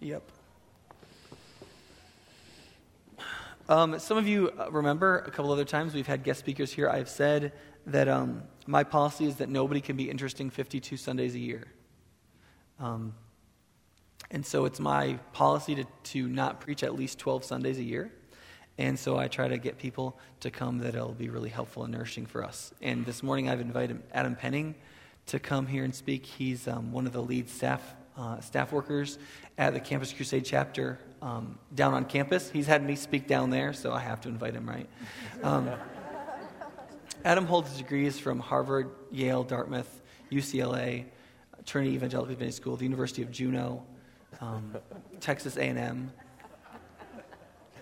Yep. Um, some of you uh, remember a couple other times we've had guest speakers here. I've said that um, my policy is that nobody can be interesting 52 Sundays a year. Um, and so it's my policy to, to not preach at least 12 Sundays a year. And so I try to get people to come that will be really helpful and nourishing for us. And this morning I've invited Adam Penning to come here and speak. He's um, one of the lead staff, uh, staff workers at the Campus Crusade chapter um, down on campus. He's had me speak down there, so I have to invite him, right? Um, Adam holds degrees from Harvard, Yale, Dartmouth, UCLA, Trinity Evangelical Divinity School, the University of Juneau, um, Texas A&M.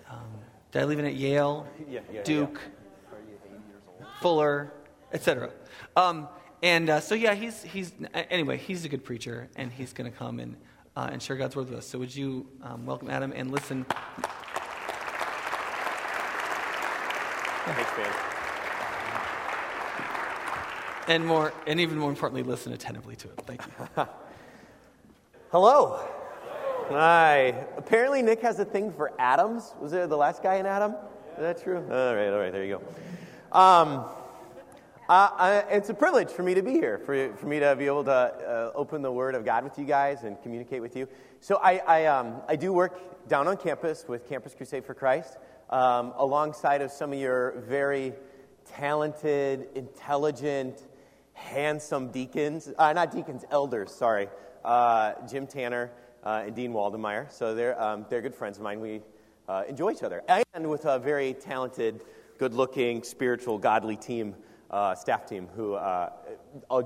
Um, did I leave it at Yale, Yeah, yeah, Duke, Fuller, etc. Um, and uh, so, yeah, he's, he's, anyway, he's a good preacher, and he's going to come and, uh, and share God's word with us. So, would you um, welcome Adam and listen? Thanks, man. And more, and even more importantly, listen attentively to it. Thank you. Hello. Hi. Apparently, Nick has a thing for atoms. Was it the last guy in Adam? Is that true? All right, all right, there you go. Um, uh, I, it's a privilege for me to be here, for, for me to be able to uh, open the Word of God with you guys and communicate with you. So, I, I, um, I do work down on campus with Campus Crusade for Christ, um, alongside of some of your very talented, intelligent, handsome deacons, uh, not deacons, elders, sorry, uh, Jim Tanner uh, and Dean Waldemeyer. So they're, um, they're good friends of mine. We uh, enjoy each other. And with a very talented, good looking, spiritual, godly team, uh, staff team, who uh,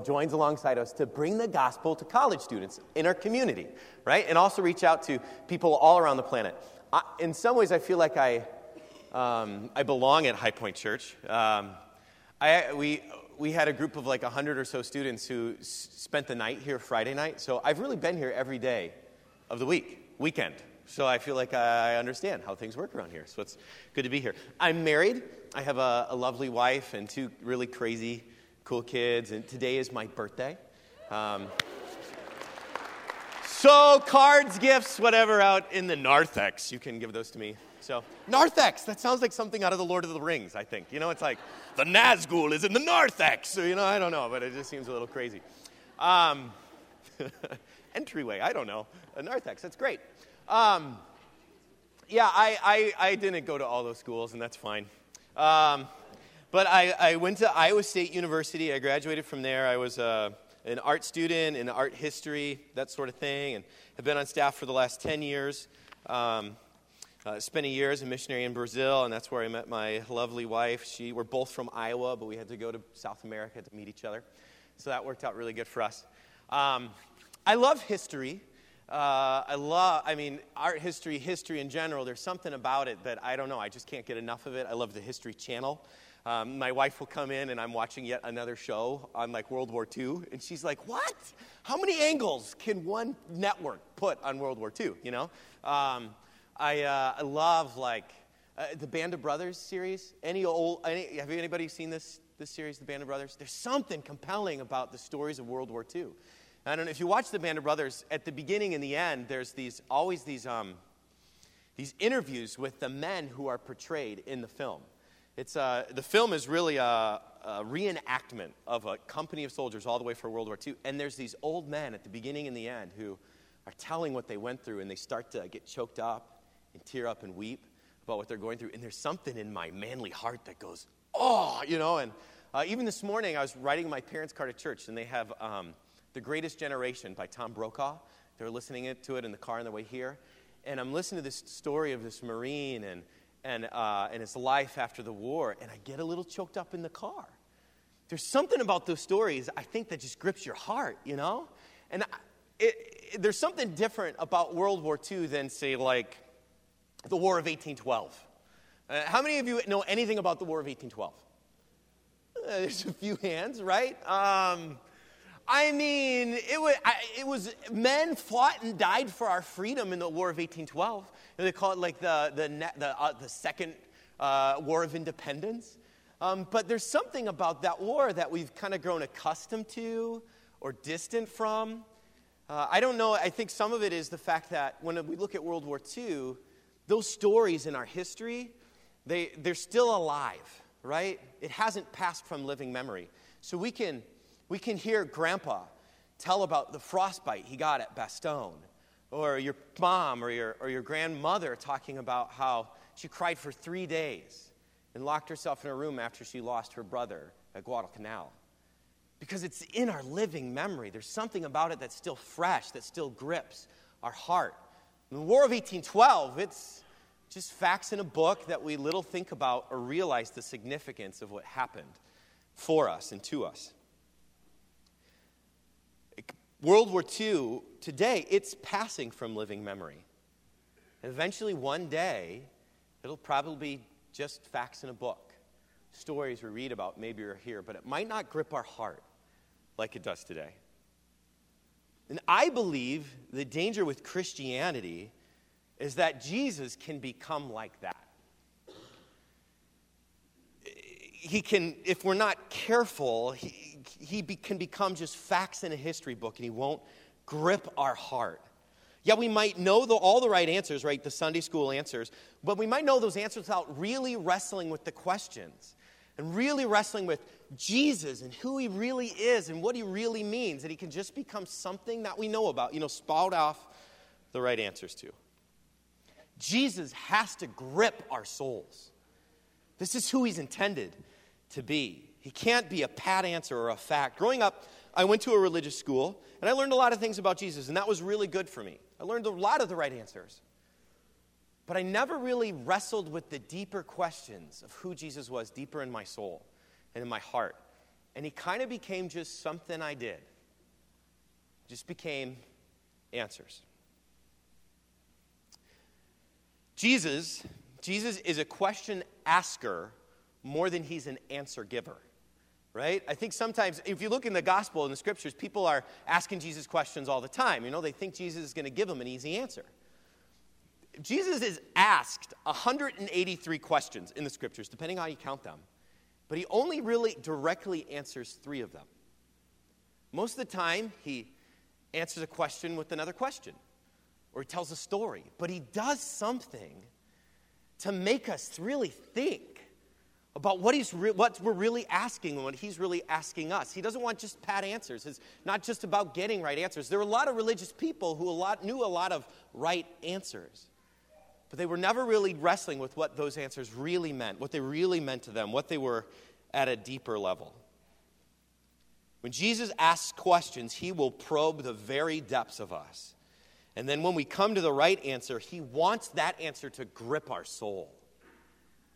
joins alongside us to bring the gospel to college students in our community, right? And also reach out to people all around the planet. I, in some ways, I feel like I, um, I belong at High Point Church. Um, I, we, we had a group of like 100 or so students who s- spent the night here Friday night. So I've really been here every day of the week, weekend. So I feel like I understand how things work around here. So it's good to be here. I'm married. I have a, a lovely wife and two really crazy, cool kids. And today is my birthday. Um, so cards, gifts, whatever out in the narthex, you can give those to me. So narthex, that sounds like something out of the Lord of the Rings. I think you know, it's like the Nazgul is in the narthex. So, you know, I don't know, but it just seems a little crazy. Um, entryway, I don't know. A narthex, that's great. Um, yeah, I, I, I, didn't go to all those schools, and that's fine. Um, but I, I, went to Iowa State University. I graduated from there. I was uh, an art student in art history, that sort of thing, and have been on staff for the last 10 years. Um, uh, spent a year as a missionary in Brazil, and that's where I met my lovely wife. She, we're both from Iowa, but we had to go to South America to meet each other. So that worked out really good for us. Um, I love history. Uh, I love, I mean, art history, history in general, there's something about it that I don't know. I just can't get enough of it. I love the History Channel. Um, my wife will come in and I'm watching yet another show on like World War II, and she's like, What? How many angles can one network put on World War II? You know? Um, I, uh, I love like uh, the Band of Brothers series. Any old, any, have anybody seen this, this series, The Band of Brothers? There's something compelling about the stories of World War II. I don't know if you watch the Band of Brothers. At the beginning and the end, there's these always these um, these interviews with the men who are portrayed in the film. It's uh, the film is really a, a reenactment of a company of soldiers all the way for World War II. And there's these old men at the beginning and the end who are telling what they went through, and they start to get choked up and tear up and weep about what they're going through. And there's something in my manly heart that goes, oh, you know. And uh, even this morning, I was writing my parents' car to church, and they have. Um, the Greatest Generation by Tom Brokaw. They were listening to it in the car on their way here. And I'm listening to this story of this Marine and, and, uh, and his life after the war, and I get a little choked up in the car. There's something about those stories, I think, that just grips your heart, you know? And it, it, there's something different about World War II than, say, like the War of 1812. Uh, how many of you know anything about the War of 1812? Uh, there's a few hands, right? Um, I mean, it was, I, it was, men fought and died for our freedom in the War of 1812. And they call it like the, the, the, uh, the Second uh, War of Independence. Um, but there's something about that war that we've kind of grown accustomed to or distant from. Uh, I don't know. I think some of it is the fact that when we look at World War II, those stories in our history, they, they're still alive, right? It hasn't passed from living memory. So we can, we can hear Grandpa tell about the frostbite he got at Bastogne, or your mom or your, or your grandmother talking about how she cried for three days and locked herself in a room after she lost her brother at Guadalcanal because it's in our living memory. There's something about it that's still fresh, that still grips our heart. In the War of 1812, it's just facts in a book that we little think about or realize the significance of what happened for us and to us. World War II, today, it's passing from living memory. And eventually, one day, it'll probably be just facts in a book, stories we read about, maybe or hear, but it might not grip our heart like it does today. And I believe the danger with Christianity is that Jesus can become like that. He can, if we're not careful, he, he be, can become just facts in a history book and he won't grip our heart. Yeah, we might know the, all the right answers, right? The Sunday school answers, but we might know those answers without really wrestling with the questions and really wrestling with Jesus and who he really is and what he really means, that he can just become something that we know about, you know, spout off the right answers to. Jesus has to grip our souls. This is who he's intended to be. He can't be a pat answer or a fact. Growing up, I went to a religious school and I learned a lot of things about Jesus, and that was really good for me. I learned a lot of the right answers. But I never really wrestled with the deeper questions of who Jesus was deeper in my soul and in my heart. And he kind of became just something I did. Just became answers. Jesus, Jesus is a question asker more than he's an answer giver. Right? I think sometimes, if you look in the gospel and the scriptures, people are asking Jesus questions all the time. You know, they think Jesus is going to give them an easy answer. Jesus is asked 183 questions in the scriptures, depending on how you count them, but he only really directly answers three of them. Most of the time, he answers a question with another question, or he tells a story, but he does something to make us really think about what, he's re- what we're really asking and what he's really asking us. He doesn't want just pat answers. It's not just about getting right answers. There were a lot of religious people who a lot, knew a lot of right answers. But they were never really wrestling with what those answers really meant, what they really meant to them, what they were at a deeper level. When Jesus asks questions, he will probe the very depths of us. And then when we come to the right answer, he wants that answer to grip our soul.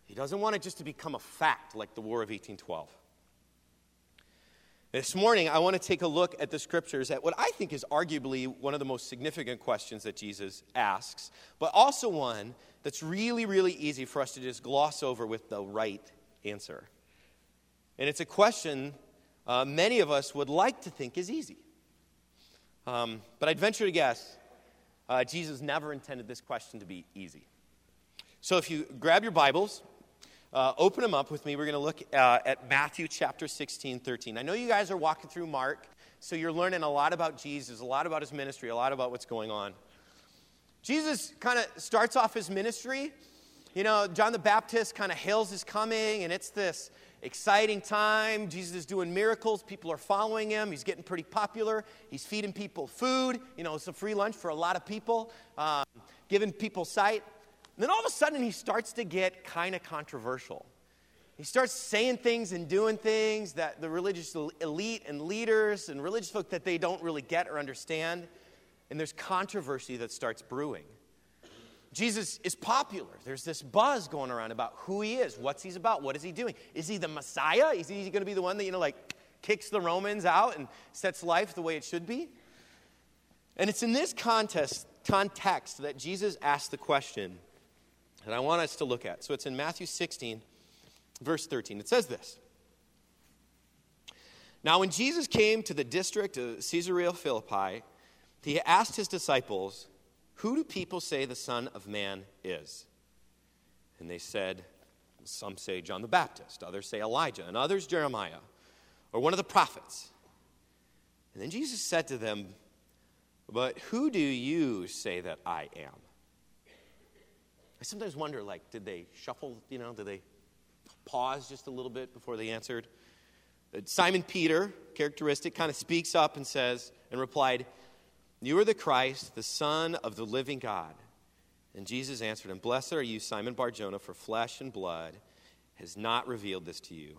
He doesn't want it just to become a fact like the War of 1812. This morning, I want to take a look at the scriptures at what I think is arguably one of the most significant questions that Jesus asks, but also one that's really, really easy for us to just gloss over with the right answer. And it's a question uh, many of us would like to think is easy. Um, but I'd venture to guess uh, Jesus never intended this question to be easy. So if you grab your Bibles, uh, open them up with me. We're going to look uh, at Matthew chapter 16, 13. I know you guys are walking through Mark, so you're learning a lot about Jesus, a lot about his ministry, a lot about what's going on. Jesus kind of starts off his ministry. You know, John the Baptist kind of hails his coming, and it's this exciting time. Jesus is doing miracles. People are following him. He's getting pretty popular. He's feeding people food. You know, it's a free lunch for a lot of people, um, giving people sight. And then all of a sudden, he starts to get kind of controversial. He starts saying things and doing things that the religious elite and leaders and religious folk that they don't really get or understand. And there's controversy that starts brewing. Jesus is popular. There's this buzz going around about who he is, what's he's about, what is he doing? Is he the Messiah? Is he going to be the one that, you know, like kicks the Romans out and sets life the way it should be? And it's in this contest, context that Jesus asked the question that I want us to look at. So it's in Matthew 16, verse 13. It says this Now, when Jesus came to the district of Caesarea Philippi, he asked his disciples, Who do people say the Son of Man is? And they said, Some say John the Baptist, others say Elijah, and others Jeremiah, or one of the prophets. And then Jesus said to them, But who do you say that I am? I sometimes wonder, like, did they shuffle, you know, did they pause just a little bit before they answered? Uh, Simon Peter, characteristic, kind of speaks up and says, and replied, You are the Christ, the Son of the living God. And Jesus answered him, Blessed are you, Simon Barjona, for flesh and blood has not revealed this to you,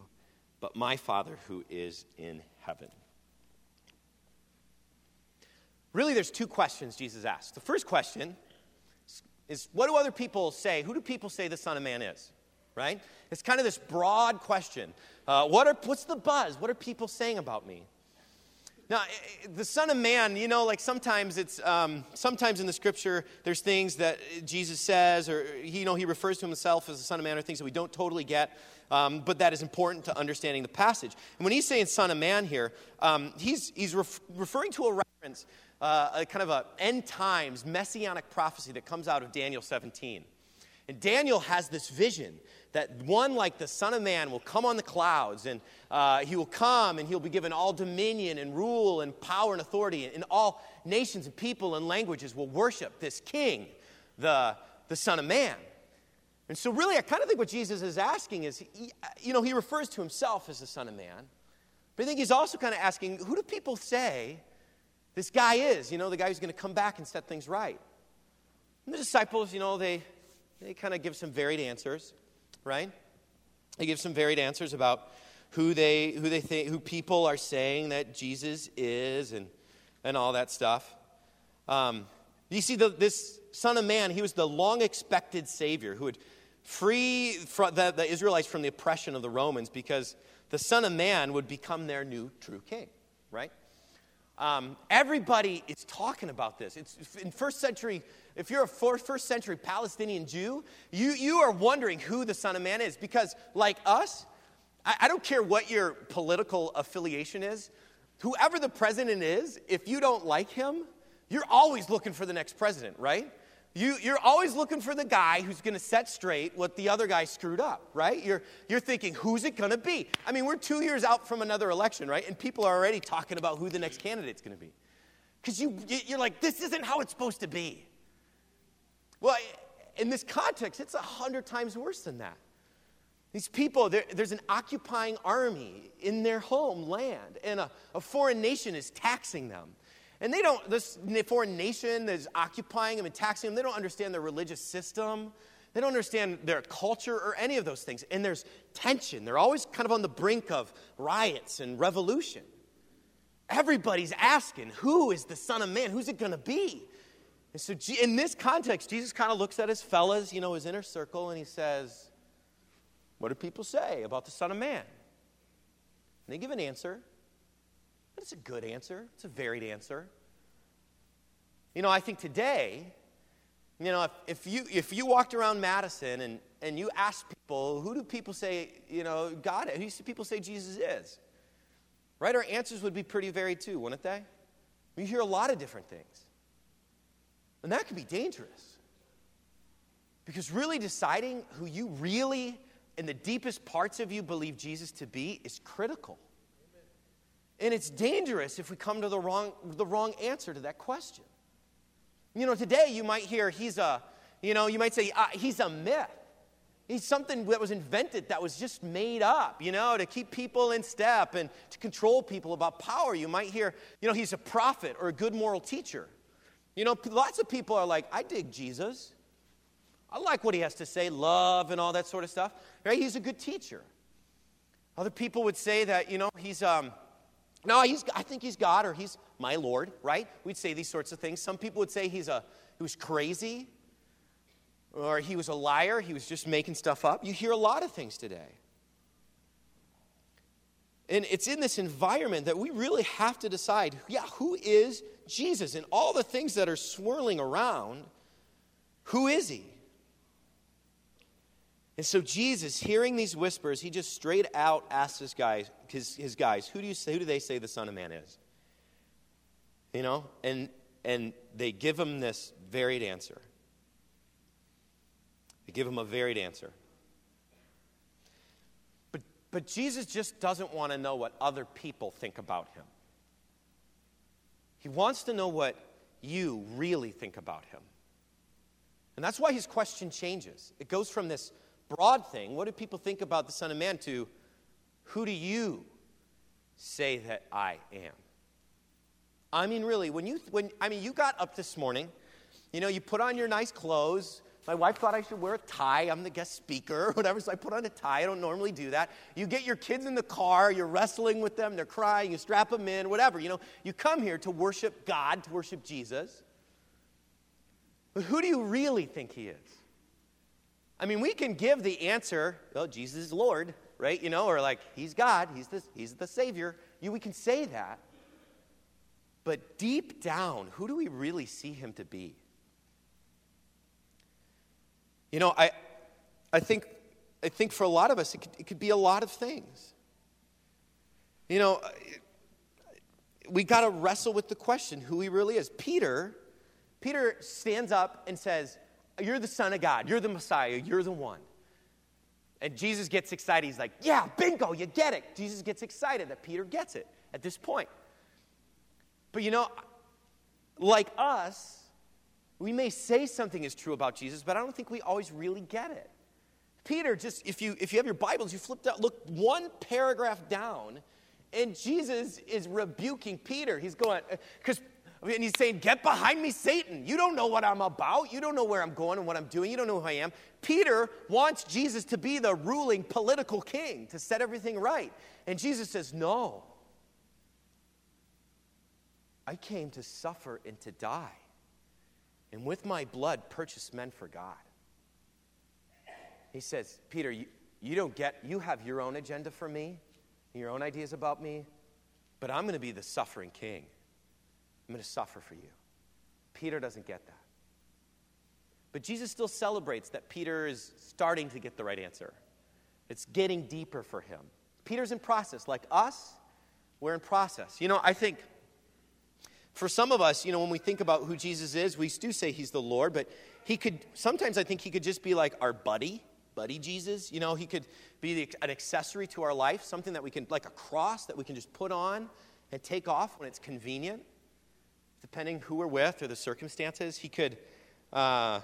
but my Father who is in heaven. Really, there's two questions Jesus asked. The first question is what do other people say? Who do people say the Son of Man is? Right? It's kind of this broad question. Uh, what are, what's the buzz? What are people saying about me? Now, the Son of Man, you know, like sometimes it's, um, sometimes in the scripture, there's things that Jesus says, or, you know, he refers to himself as the Son of Man, or things that we don't totally get, um, but that is important to understanding the passage. And when he's saying Son of Man here, um, he's, he's ref- referring to a reference uh, a kind of a end times messianic prophecy that comes out of Daniel 17. And Daniel has this vision that one like the Son of Man will come on the clouds, and uh, he will come and he'll be given all dominion and rule and power and authority, and all nations and people and languages will worship this King, the, the Son of Man. And so, really, I kind of think what Jesus is asking is, he, you know, he refers to himself as the Son of Man, but I think he's also kind of asking, who do people say this guy is, you know, the guy who's going to come back and set things right. And the disciples, you know, they, they kind of give some varied answers, right? They give some varied answers about who they, who they think, who people are saying that Jesus is and, and all that stuff. Um, you see, the, this Son of Man, he was the long expected Savior who would free the, the Israelites from the oppression of the Romans because the Son of Man would become their new true king, right? Um, everybody is talking about this. It's in first century. If you're a first century Palestinian Jew, you, you are wondering who the Son of Man is because, like us, I, I don't care what your political affiliation is. Whoever the president is, if you don't like him, you're always looking for the next president, right? You, you're always looking for the guy who's going to set straight what the other guy screwed up, right? You're, you're thinking, who's it going to be? I mean, we're two years out from another election, right? And people are already talking about who the next candidate's going to be. Because you, you're like, this isn't how it's supposed to be. Well, in this context, it's a hundred times worse than that. These people, there's an occupying army in their homeland, and a, a foreign nation is taxing them. And they don't, this foreign nation that's occupying them and taxing them, they don't understand their religious system. They don't understand their culture or any of those things. And there's tension. They're always kind of on the brink of riots and revolution. Everybody's asking, who is the Son of Man? Who's it going to be? And so, in this context, Jesus kind of looks at his fellas, you know, his inner circle, and he says, What do people say about the Son of Man? And they give an answer. But it's a good answer, it's a varied answer. You know, I think today, you know, if, if, you, if you walked around Madison and, and you asked people, who do people say, you know, God, who do people say Jesus is? Right? Our answers would be pretty varied too, wouldn't they? We hear a lot of different things. And that could be dangerous. Because really deciding who you really, in the deepest parts of you, believe Jesus to be is critical. And it's dangerous if we come to the wrong, the wrong answer to that question. You know, today you might hear he's a, you know, you might say uh, he's a myth. He's something that was invented that was just made up, you know, to keep people in step and to control people about power. You might hear, you know, he's a prophet or a good moral teacher. You know, lots of people are like, I dig Jesus. I like what he has to say, love and all that sort of stuff. Right? He's a good teacher. Other people would say that, you know, he's, um, no, he's, I think he's God or he's my Lord, right? We'd say these sorts of things. Some people would say he's a, he was crazy or he was a liar, he was just making stuff up. You hear a lot of things today. And it's in this environment that we really have to decide yeah, who is Jesus? And all the things that are swirling around, who is he? And so Jesus, hearing these whispers, he just straight out asks his guys, his, his guys, who do you say, who do they say the Son of Man is? You know, and and they give him this varied answer. They give him a varied answer. But but Jesus just doesn't want to know what other people think about him. He wants to know what you really think about him? And that's why his question changes. It goes from this broad thing, what do people think about the Son of Man, to who do you say that I am? I mean, really, when you, when, I mean, you got up this morning, you know, you put on your nice clothes. My wife thought I should wear a tie. I'm the guest speaker or whatever, so I put on a tie. I don't normally do that. You get your kids in the car, you're wrestling with them, they're crying, you strap them in, whatever. You know, you come here to worship God, to worship Jesus. But who do you really think He is? I mean, we can give the answer, well, Jesus is Lord, right? You know, or like, He's God, He's the, he's the Savior. You, we can say that. But deep down, who do we really see Him to be? You know, I, I, think, I think for a lot of us, it could, it could be a lot of things. You know, we got to wrestle with the question who he really is. Peter, Peter stands up and says, You're the Son of God. You're the Messiah. You're the one. And Jesus gets excited. He's like, Yeah, bingo, you get it. Jesus gets excited that Peter gets it at this point. But you know, like us, we may say something is true about Jesus, but I don't think we always really get it. Peter, just if you if you have your Bibles, you flipped out, look one paragraph down, and Jesus is rebuking Peter. He's going uh, because and he's saying, Get behind me, Satan. You don't know what I'm about. You don't know where I'm going and what I'm doing. You don't know who I am. Peter wants Jesus to be the ruling political king, to set everything right. And Jesus says, No. I came to suffer and to die and with my blood purchase men for God. He says, Peter, you, you don't get, you have your own agenda for me, your own ideas about me, but I'm going to be the suffering king. I'm going to suffer for you. Peter doesn't get that. But Jesus still celebrates that Peter is starting to get the right answer. It's getting deeper for him. Peter's in process. Like us, we're in process. You know, I think for some of us, you know, when we think about who Jesus is, we do say he's the Lord, but he could, sometimes I think he could just be like our buddy, buddy Jesus. You know, he could be the, an accessory to our life, something that we can, like a cross that we can just put on and take off when it's convenient, depending who we're with or the circumstances. He could, uh,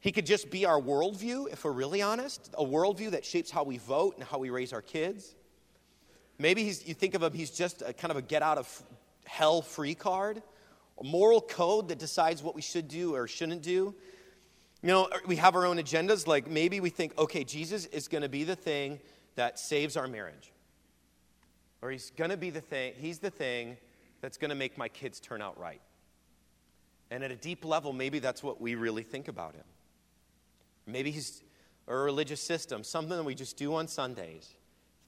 he could just be our worldview, if we're really honest, a worldview that shapes how we vote and how we raise our kids. Maybe you think of him, he's just a, kind of a get out of hell free card, a moral code that decides what we should do or shouldn't do. You know, we have our own agendas. Like maybe we think, okay, Jesus is going to be the thing that saves our marriage. Or he's going to be the thing, he's the thing that's going to make my kids turn out right. And at a deep level, maybe that's what we really think about him. Maybe he's a religious system, something that we just do on Sundays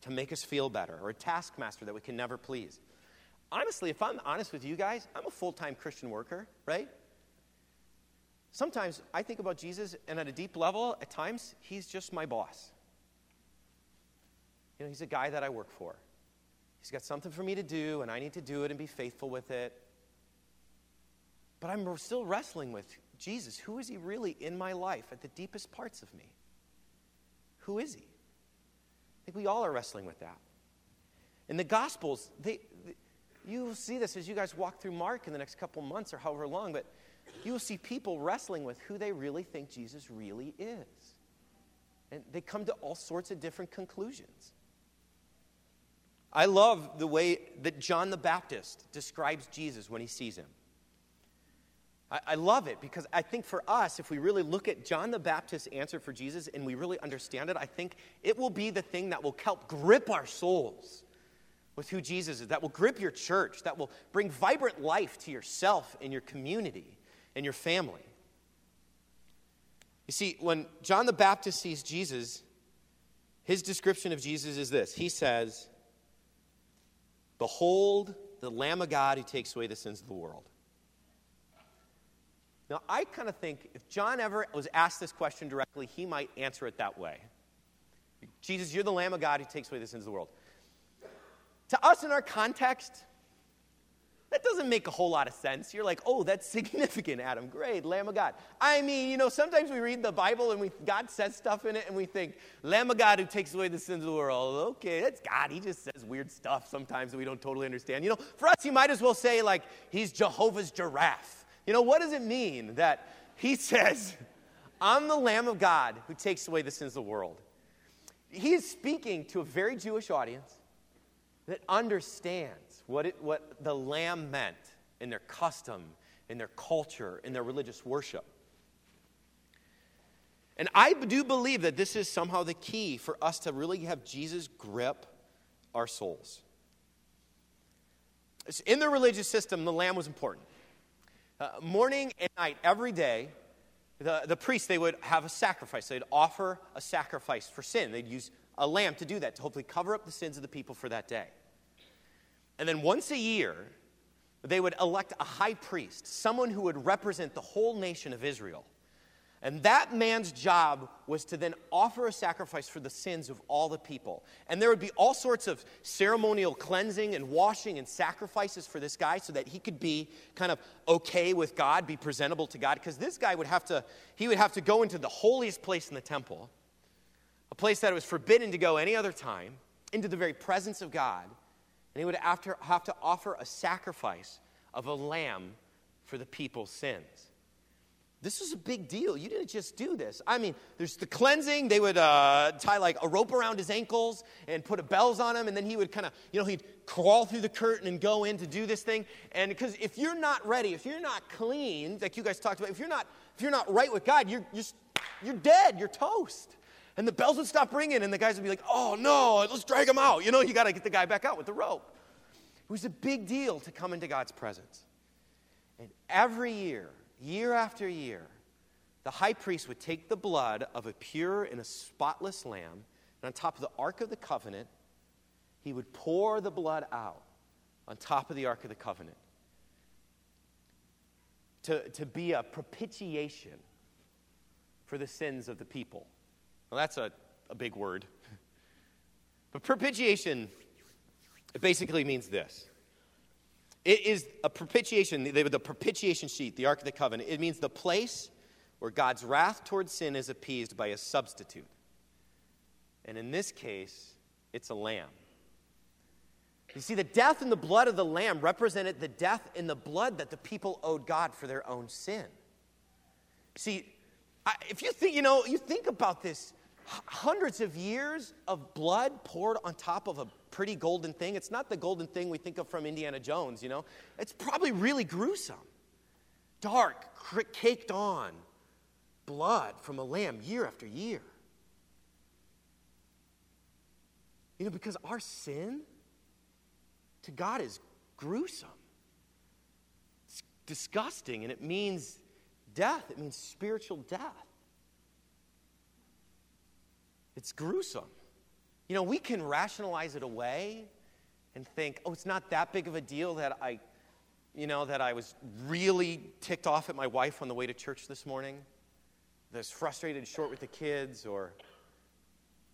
to make us feel better, or a taskmaster that we can never please honestly, if I'm honest with you guys, I'm a full time Christian worker, right? Sometimes I think about Jesus, and at a deep level, at times, he's just my boss. You know, he's a guy that I work for. He's got something for me to do, and I need to do it and be faithful with it. But I'm still wrestling with Jesus. Who is he really in my life at the deepest parts of me? Who is he? I think we all are wrestling with that. In the Gospels, they, you will see this as you guys walk through Mark in the next couple months or however long, but you will see people wrestling with who they really think Jesus really is. And they come to all sorts of different conclusions. I love the way that John the Baptist describes Jesus when he sees him. I, I, love it because I think for us, if we really look at John the Baptist's answer for Jesus and we really understand it, I think it will be the thing that will help grip our souls with who Jesus is, that will grip your church, that will bring vibrant life to yourself and your community and your family. You see, when John the Baptist sees Jesus, his description of Jesus is this He says, Behold the Lamb of God who takes away the sins of the world. Now, I kind of think if John ever was asked this question directly, he might answer it that way. Jesus, you're the Lamb of God who takes away the sins of the world. To us in our context, that doesn't make a whole lot of sense. You're like, oh, that's significant, Adam. Great, Lamb of God. I mean, you know, sometimes we read the Bible and we, God says stuff in it and we think, Lamb of God who takes away the sins of the world. Okay, that's God. He just says weird stuff sometimes that we don't totally understand. You know, for us, you might as well say, like, he's Jehovah's giraffe You know, what does it mean that he says, I'm the Lamb of God who takes away the sins of the world? He is speaking to a very Jewish audience that understands what, it, what the Lamb meant in their custom, in their culture, in their religious worship. And I do believe that this is somehow the key for us to really have Jesus grip our souls. In the religious system, the lamb was important. Uh, morning and night, every day, the, the priests, they would have a sacrifice. They'd offer a sacrifice for sin. They'd use a lamb to do that, to hopefully cover up the sins of the people for that day. And then once a year, they would elect a high priest, someone who would represent the whole nation of Israel. And that man's job was to then offer a sacrifice for the sins of all the people. And there would be all sorts of ceremonial cleansing and washing and sacrifices for this guy so that he could be kind of okay with God, be presentable to God. Because this guy would have to, he would have to go into the holiest place in the temple, a place that it was forbidden to go any other time, into the very presence of God. And he would to, have to offer a sacrifice of a lamb for the people's sins. This was a big deal. You didn't just do this. I mean, there's the cleansing. They would uh, tie like a rope around his ankles and put a bells on him, and then he would kind of, you know, he'd crawl through the curtain and go in to do this thing. And because if you're not ready, if you're not clean, like you guys talked about, if you're not, if you're not right with God, you're, you're, you're dead. You're toast. And the bells would stop ringing, and the guys would be like, "Oh no, let's drag him out." You know, you got to get the guy back out with the rope. It was a big deal to come into God's presence. And every year, year after year, the high priest would take the blood of a pure and a spotless lamb, and on top of the Ark of the Covenant, he would pour the blood out on top of the Ark of the Covenant to, to be a propitiation for the sins of the people. Well, that's a, a big word. But propitiation it basically means this it is a propitiation, the, the propitiation sheet, the Ark of the Covenant. It means the place where God's wrath towards sin is appeased by a substitute. And in this case, it's a lamb. You see, the death and the blood of the lamb represented the death and the blood that the people owed God for their own sin. See, I, if you think, you know, you think about this hundreds of years of blood poured on top of a pretty golden thing. It's not the golden thing we think of from Indiana Jones, you know. It's probably really gruesome. Dark, caked on blood from a lamb year after year. You know, because our sin to God is gruesome. It's disgusting, and it means death, it means spiritual death. It's gruesome. You know, we can rationalize it away and think, oh, it's not that big of a deal that I, you know, that I was really ticked off at my wife on the way to church this morning, that I was frustrated short with the kids, or,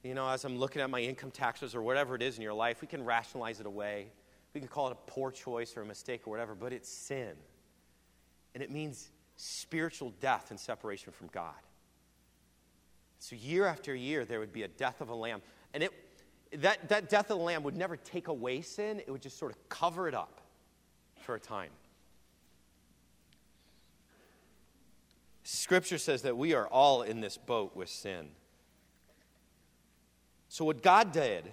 you know, as I'm looking at my income taxes or whatever it is in your life, we can rationalize it away. We can call it a poor choice or a mistake or whatever, but it's sin. And it means spiritual death and separation from God. So year after year, there would be a death of a lamb. And it, that, that death of the lamb would never take away sin, it would just sort of cover it up for a time. Scripture says that we are all in this boat with sin. So, what God did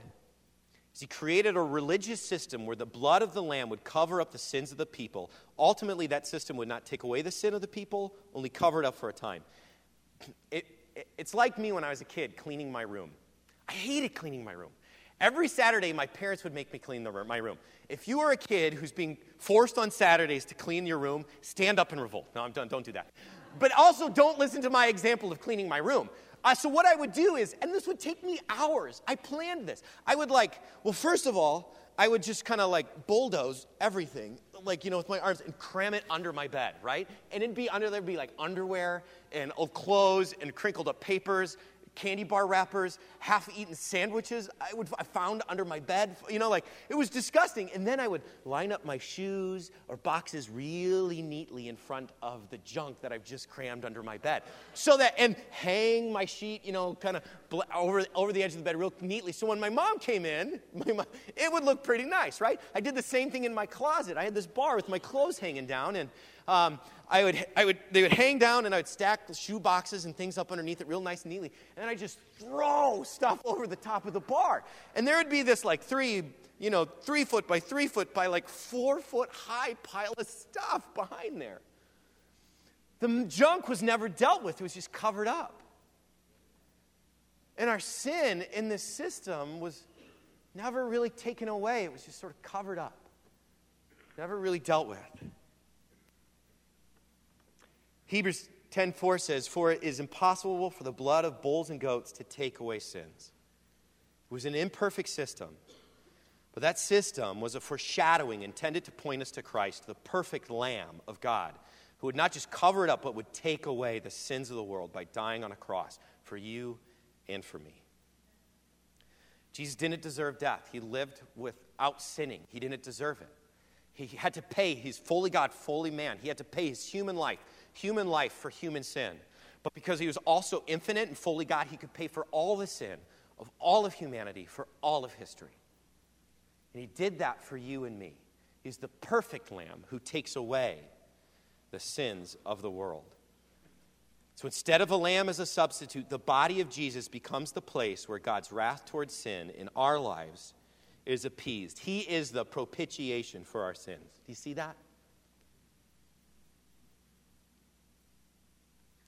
is He created a religious system where the blood of the Lamb would cover up the sins of the people. Ultimately, that system would not take away the sin of the people, only cover it up for a time. It, it's like me when I was a kid cleaning my room. I hated cleaning my room. Every Saturday, my parents would make me clean the, my room. If you are a kid who's being forced on Saturdays to clean your room, stand up and revolt. No, I'm done. Don't do that. But also, don't listen to my example of cleaning my room. Uh, so, what I would do is, and this would take me hours, I planned this. I would, like, well, first of all, I would just kind of like bulldoze everything, like, you know, with my arms and cram it under my bed, right? And it'd be under, there'd be like underwear and old clothes and crinkled up papers candy bar wrappers, half eaten sandwiches I, would, I found under my bed. You know, like it was disgusting. And then I would line up my shoes or boxes really neatly in front of the junk that I've just crammed under my bed. So that, and hang my sheet, you know, kind of over, over the edge of the bed real neatly. So when my mom came in, my mom, it would look pretty nice, right? I did the same thing in my closet. I had this bar with my clothes hanging down, and um, I would, I would, they would hang down and I would stack shoe boxes and things up underneath it real nice and neatly. And then I'd just throw stuff over the top of the bar. And there would be this like three, you know, three foot by three foot by like four foot high pile of stuff behind there. The junk was never dealt with, it was just covered up. And our sin in this system was never really taken away, it was just sort of covered up, never really dealt with. Hebrews 10:4 says, "For it is impossible for the blood of bulls and goats to take away sins." It was an imperfect system. But that system was a foreshadowing intended to point us to Christ, the perfect Lamb of God, who would not just cover it up, but would take away the sins of the world by dying on a cross for you and for me. Jesus didn't deserve death. He lived without sinning. He didn't deserve it. He had to pay, he's fully God, fully man. He had to pay his human life, human life for human sin. But because he was also infinite and fully God, he could pay for all the sin of all of humanity, for all of history. And he did that for you and me. He's the perfect lamb who takes away the sins of the world. So instead of a lamb as a substitute, the body of Jesus becomes the place where God's wrath towards sin in our lives is appeased. He is the propitiation for our sins. Do you see that?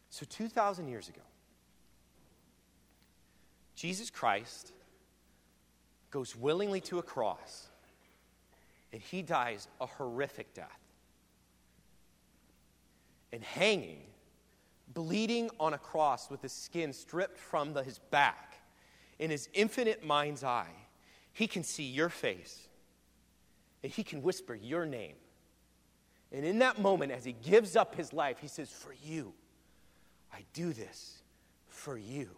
So 2,000 years ago, Jesus Christ goes willingly to a cross and he dies a horrific death. And hanging bleeding on a cross with his skin stripped from the, his back, in his infinite mind's eye, he can see your face and he can whisper your name. And in that moment, as he gives up his life, he says, For you, I do this for you.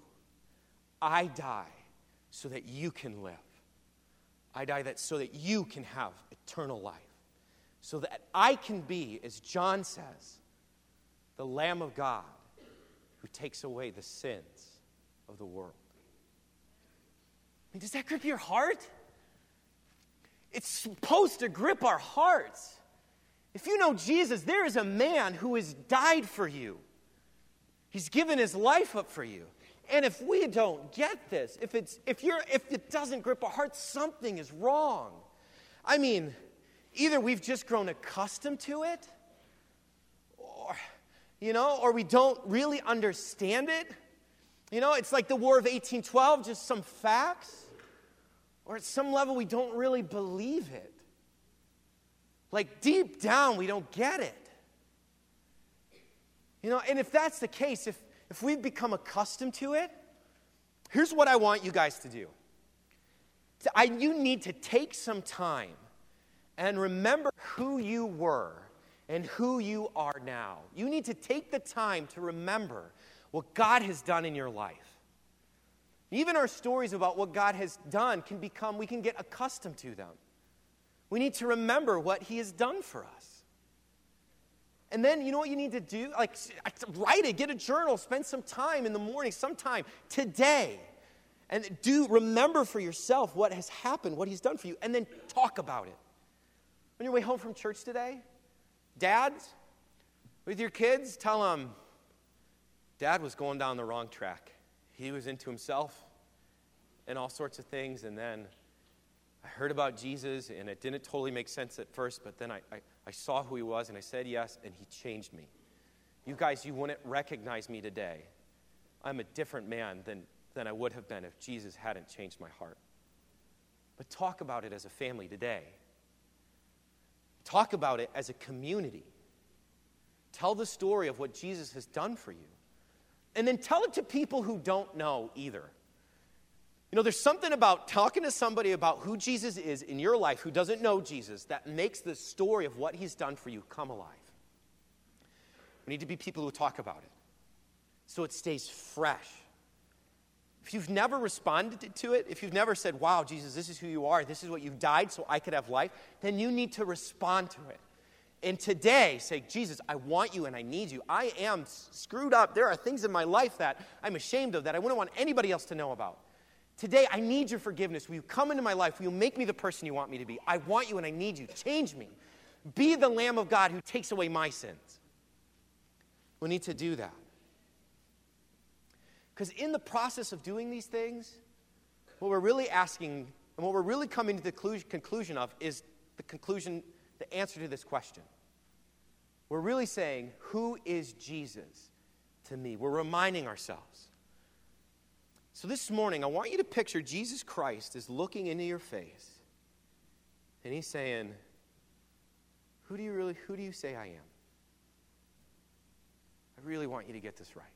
I die so that you can live. I die that so that you can have eternal life. So that I can be, as John says, the Lamb of God who takes away the sins of the world. I mean, does that grip your heart? It's supposed to grip our hearts. If you know Jesus, there is a man who has died for you. He's given his life up for you. And if we don't get this, if, it's, if, you're, if it doesn't grip our hearts, something is wrong. I mean, either we've just grown accustomed to it, or, you know, or we don't really understand it. You know, it's like the War of 1812, just some facts. Or at some level, we don't really believe it. Like deep down, we don't get it. You know, and if that's the case, if, if we've become accustomed to it, here's what I want you guys to do. I, you need to take some time and remember who you were and who you are now. You need to take the time to remember what God has done in your life. Even our stories about what God has done can become, we can get accustomed to them. We need to remember what He has done for us. And then, you know what you need to do? Like, write it, get a journal, spend some time in the morning, sometime today. And do remember for yourself what has happened, what He's done for you, and then talk about it. On your way home from church today, Dads, with your kids, tell them dad was going down the wrong track. He was into himself and all sorts of things. And then I heard about Jesus, and it didn't totally make sense at first, but then I, I, I saw who he was, and I said yes, and he changed me. You guys, you wouldn't recognize me today. I'm a different man than, than I would have been if Jesus hadn't changed my heart. But talk about it as a family today. Talk about it as a community. Tell the story of what Jesus has done for you. And then tell it to people who don't know either. You know, there's something about talking to somebody about who Jesus is in your life who doesn't know Jesus that makes the story of what he's done for you come alive. We need to be people who talk about it so it stays fresh. If you've never responded to it, if you've never said, Wow, Jesus, this is who you are, this is what you died so I could have life, then you need to respond to it. And today, say, Jesus, I want you and I need you. I am screwed up. There are things in my life that I'm ashamed of that I wouldn't want anybody else to know about. Today, I need your forgiveness. Will you come into my life? Will you make me the person you want me to be? I want you and I need you. Change me. Be the Lamb of God who takes away my sins. We need to do that. Because in the process of doing these things, what we're really asking and what we're really coming to the conclusion of is the conclusion, the answer to this question. We're really saying, Who is Jesus to me? We're reminding ourselves. So this morning, I want you to picture Jesus Christ is looking into your face, and he's saying, Who do you really, who do you say I am? I really want you to get this right.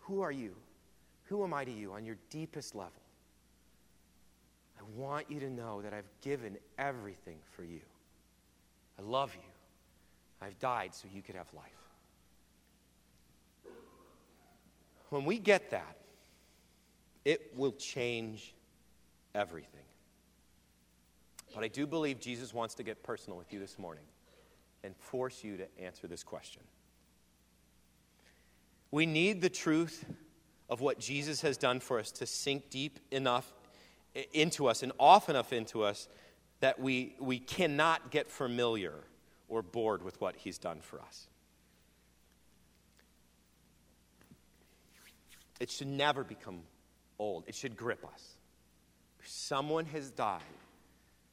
Who are you? Who am I to you on your deepest level? I want you to know that I've given everything for you. I love you. I've died so you could have life. When we get that, it will change everything. But I do believe Jesus wants to get personal with you this morning and force you to answer this question. We need the truth of what Jesus has done for us to sink deep enough into us and off enough into us that we, we cannot get familiar or bored with what he's done for us. It should never become old, it should grip us. Someone has died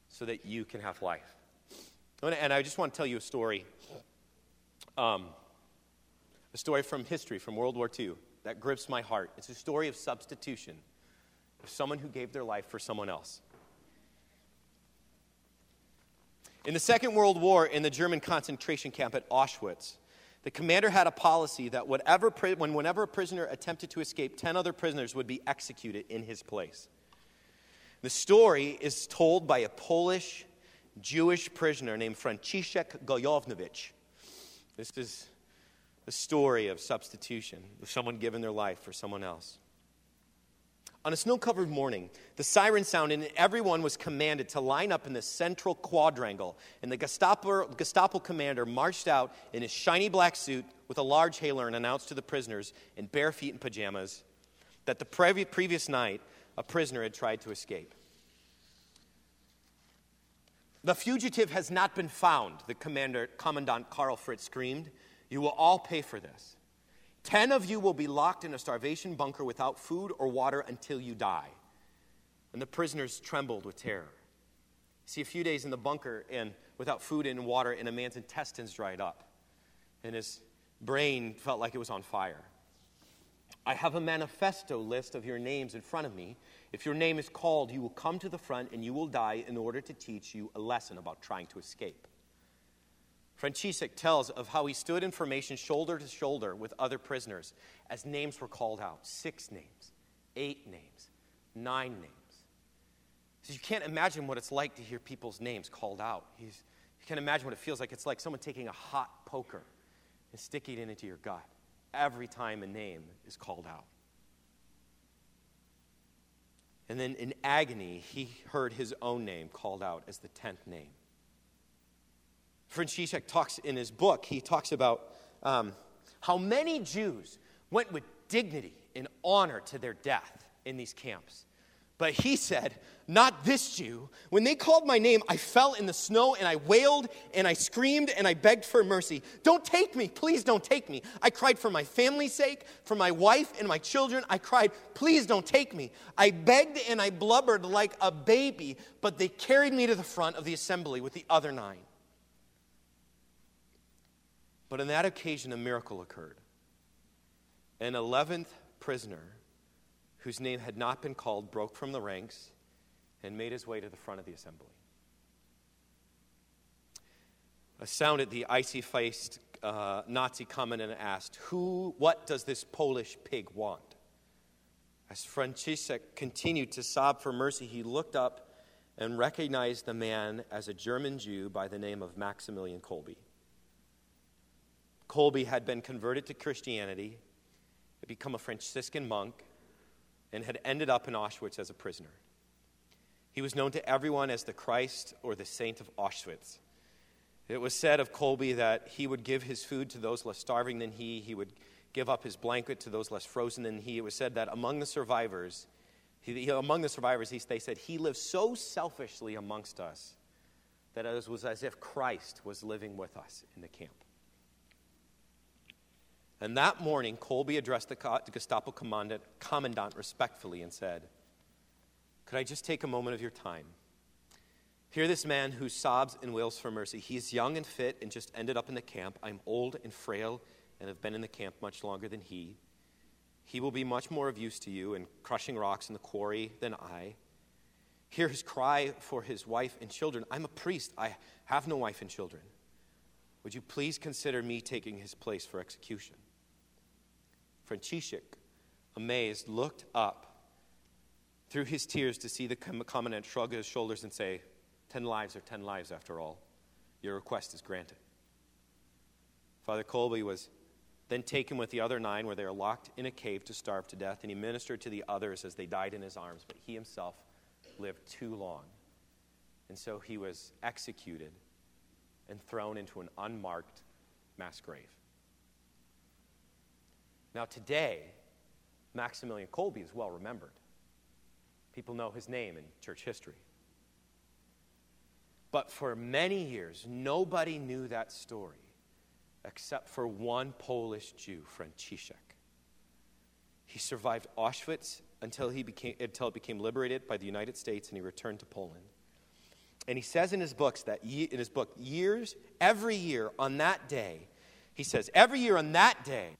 so that you can have life. And I just want to tell you a story. Um, a story from history, from World War II, that grips my heart. It's a story of substitution, of someone who gave their life for someone else. In the Second World War, in the German concentration camp at Auschwitz, the commander had a policy that whatever, when, whenever a prisoner attempted to escape, 10 other prisoners would be executed in his place. The story is told by a Polish Jewish prisoner named Franciszek Gajowniczek. This is the story of substitution, of someone giving their life for someone else. On a snow covered morning, the siren sounded, and everyone was commanded to line up in the central quadrangle. And the Gestapo, Gestapo commander marched out in his shiny black suit with a large hailer and announced to the prisoners in bare feet and pajamas that the pre- previous night a prisoner had tried to escape. The fugitive has not been found, the commander, Commandant Karl Fritzsch screamed. You will all pay for this. Ten of you will be locked in a starvation bunker without food or water until you die. And the prisoners trembled with terror. See, a few days in the bunker and without food and water, and a man's intestines dried up, and his brain felt like it was on fire. I have a manifesto list of your names in front of me. If your name is called, you will come to the front and you will die in order to teach you a lesson about trying to escape. Franciszek tells of how he stood in formation shoulder to shoulder with other prisoners as names were called out six names, eight names, nine names. So you can't imagine what it's like to hear people's names called out. He's, you can't imagine what it feels like. It's like someone taking a hot poker and sticking it into your gut every time a name is called out. And then in agony, he heard his own name called out as the tenth name. Franciszek talks in his book, he talks about um, how many Jews went with dignity and honor to their death in these camps. But he said, Not this Jew. When they called my name, I fell in the snow and I wailed and I screamed and I begged for mercy. Don't take me. Please don't take me. I cried for my family's sake, for my wife and my children. I cried, Please don't take me. I begged and I blubbered like a baby, but they carried me to the front of the assembly with the other nine. But on that occasion, a miracle occurred. An 11th prisoner, whose name had not been called, broke from the ranks and made his way to the front of the assembly. Astounded, the icy faced uh, Nazi commented and asked, Who, what does this Polish pig want? As Franciszek continued to sob for mercy, he looked up and recognized the man as a German Jew by the name of Maximilian Kolbe. Kolbe had been converted to Christianity, had become a Franciscan monk, and had ended up in Auschwitz as a prisoner. He was known to everyone as the Christ or the Saint of Auschwitz. It was said of Kolbe that he would give his food to those less starving than he, he would give up his blanket to those less frozen than he. It was said that among the survivors, he, among the survivors, he, they said, he lived so selfishly amongst us that it was as if Christ was living with us in the camp. And that morning, Kolbe addressed the Gestapo commandant, commandant respectfully and said, Could I just take a moment of your time? Hear this man who sobs and wails for mercy. He is young and fit and just ended up in the camp. I'm old and frail and have been in the camp much longer than he. He will be much more of use to you in crushing rocks in the quarry than I. Hear his cry for his wife and children. I'm a priest. I have no wife and children. Would you please consider me taking his place for execution? Franciszek, amazed, looked up through his tears to see the commandant shrug his shoulders and say, Ten lives are ten lives after all. Your request is granted. Father Kolbe was then taken with the other nine, where they were locked in a cave to starve to death, and he ministered to the others as they died in his arms, but he himself lived too long. And so he was executed and thrown into an unmarked mass grave. Now, today, Maximilian Kolbe is well remembered. People know his name in church history. But for many years, nobody knew that story except for one Polish Jew, Franciszek. He survived Auschwitz until, he became, until it became liberated by the United States and he returned to Poland. And he says in his books that in his book, years, every year on that day, he says, every year on that day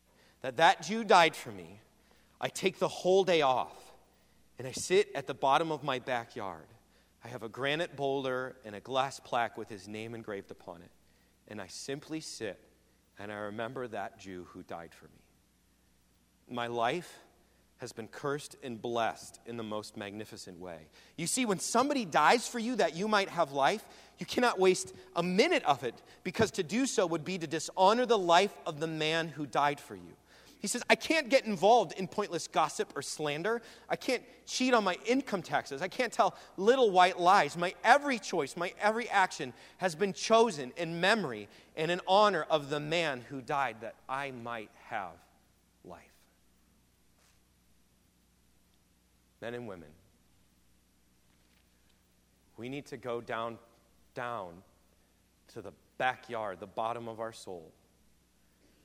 that that Jew died for me, I take the whole day off and I sit at the bottom of my backyard I have a granite boulder and a glass plaque with his name engraved upon it. And I simply sit and I remember that Jew who died for me. My life has been cursed and blessed in the most magnificent way. You see, when somebody dies for you that you might have life, you cannot waste a minute of it because to do so would be to dishonor the life of the man who died for you. He says, I can't get involved in pointless gossip or slander. I can't cheat on my income taxes. I can't tell little white lies. My every choice, my every action has been chosen in memory and in honor of the man who died that I might have life. Men and women, we need to go down, down to the backyard, the bottom of our soul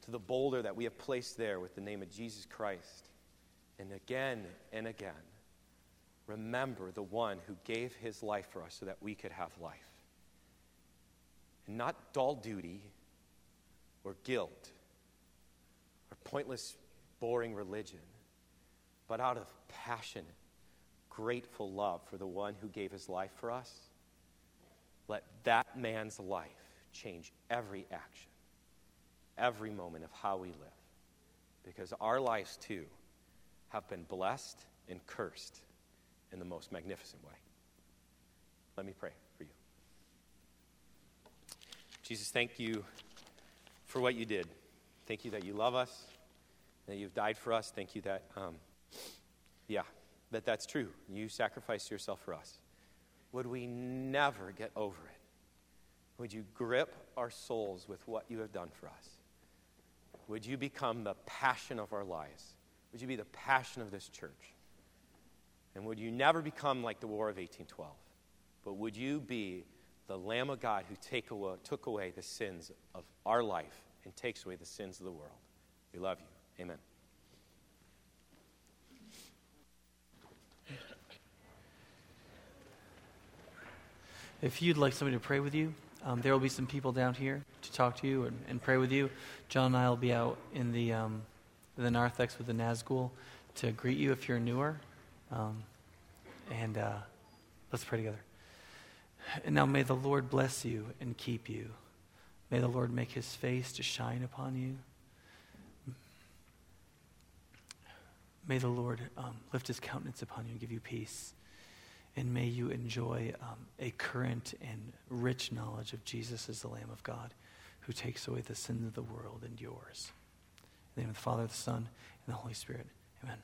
to the boulder that we have placed there with the name of Jesus Christ. And again and again, remember the one who gave his life for us so that we could have life. And not dull duty or guilt or pointless, boring religion, but out of passionate, grateful love for the one who gave his life for us. Let that man's life change every action every moment of how we live. Because our lives, too, have been blessed and cursed in the most magnificent way. Let me pray for you. Jesus, thank you for what you did. Thank you that you love us, that you've died for us. Thank you that, um, yeah, that that's true. You sacrificed yourself for us. Would we never get over it? Would you grip our souls with what you have done for us? Would you become the passion of our lives? Would you be the passion of this church? And would you never become like the War of 1812? But would you be the Lamb of God who take away, took away the sins of our life and takes away the sins of the world? We love you. Amen. If you'd like somebody to pray with you, um, there will be some people down here to talk to you and, and, pray with you. John and I will be out in the, um, the narthex with the Nazgul to greet you if you're newer. Um, and uh, let's pray together. And now may the Lord bless you and keep you. May the Lord make his face to shine upon you. May the Lord um, lift his countenance upon you and give you peace. And may you enjoy um, a current and rich knowledge of Jesus as the Lamb of God who takes away the sins of the world and yours. In the name of the Father, the Son, and the Holy Spirit. Amen.